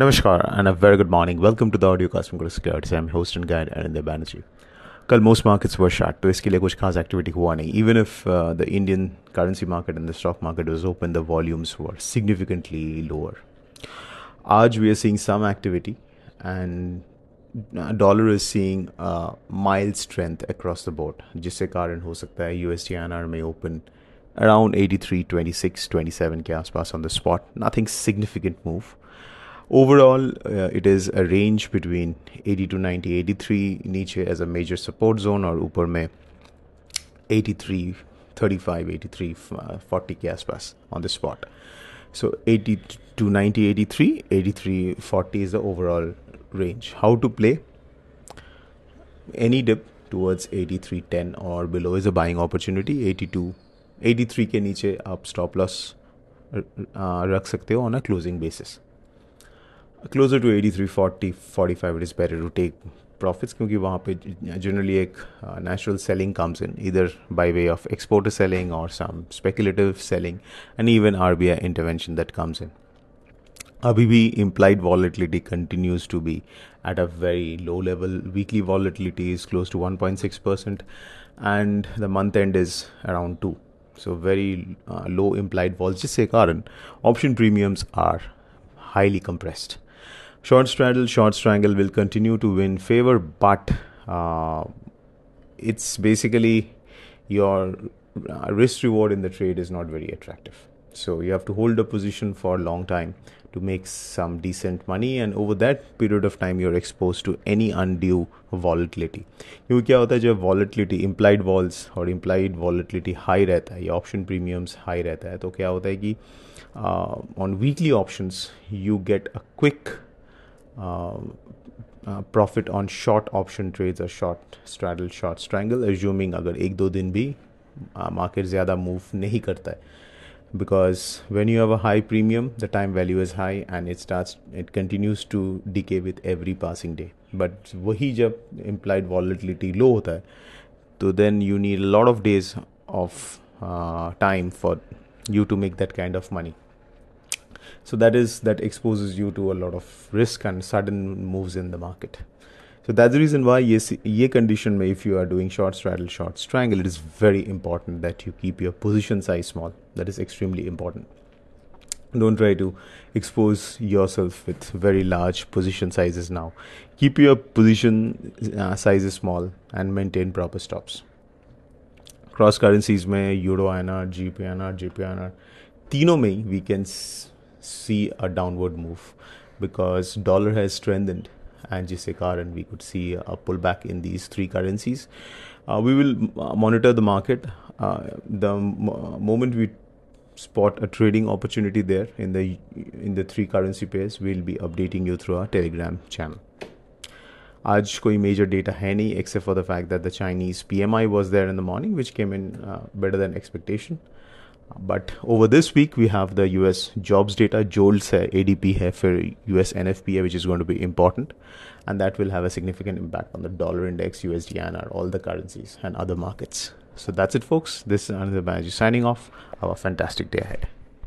नमस्कार and a very good morning. Welcome to the audio cast from Securities. I'm host and guide Arindam Banerjee. कल most markets were shut तो इसके लिए कुछ खास activity हुआ नहीं even if uh, the Indian currency market and the stock market was open the volumes were significantly lower आज we are seeing some activity and uh, dollar is seeing uh, mild strength across the board जिससे कारण हो सकता है USD INR में open around 83 26 27 के आसपास on the spot nothing significant move Overall, uh, it is a range between 80 to 90, 83 नीचे as a major support zone और ऊपर में 83, 35, 83, uh, 40 के आसपास on the spot. So 80 to 90, 83, 83, 40 is the overall range. How to play? Any dip towards 83, 10 or below is a buying opportunity. 82, 83 के नीचे आप stop loss रख सकते हो on a closing basis. closer to 83 40 45 it is better to take profits क्योंकि वहाँ पे generally एक uh, natural selling comes in either by way of exporter selling or some speculative selling and even RBI intervention that comes in अभी भी implied volatility continues to be at a very low level weekly volatility is close to 1.6 percent and the month end is around 2 so very uh, low implied vols जिससे कारण option premiums are highly compressed Short straddle, short strangle will continue to win favor, but uh, it's basically your uh, risk reward in the trade is not very attractive. So you have to hold a position for a long time to make some decent money, and over that period of time, you're exposed to any undue volatility. क्योंकि क्या होता है जब volatility implied vols और implied volatility high रहता है या option premiums high रहता है तो क्या होता है कि uh, on weekly options you get a quick profit on short option trades और short straddle short strangle assuming अगर एक दो दिन भी मार्केट ज़्यादा मूव नहीं करता है because when you have a high premium the time value is high and it starts it continues to decay with every passing day but वही जब implied volatility low होता है तो then you need a lot of days of uh, time for you to make that kind of money so that is that exposes you to a lot of risk and sudden moves in the market so that's the reason why yes ye condition may if you are doing short straddle short strangle it is very important that you keep your position size small that is extremely important don't try to expose yourself with very large position sizes now keep your position uh, sizes small and maintain proper stops cross currencies may euro INR, GBP INR, तीनों में we can see a downward move because dollar has strengthened and जिससे कारण we could see a pullback in these three currencies. Uh, we will uh, monitor the market. Uh, the moment we spot a trading opportunity there in the in the three currency pairs, we'll be updating you through our Telegram channel. आज कोई major data है नहीं except for the fact that the Chinese PMI was there in the morning, which came in uh, better than expectation. But over this week, we have the US jobs data, JOLTS ADP hai, for US NFP which is going to be important. And that will have a significant impact on the dollar index, USD INR, all the currencies and other markets. So that's it, folks. This is Anindya Banerjee signing off. Have a fantastic day ahead.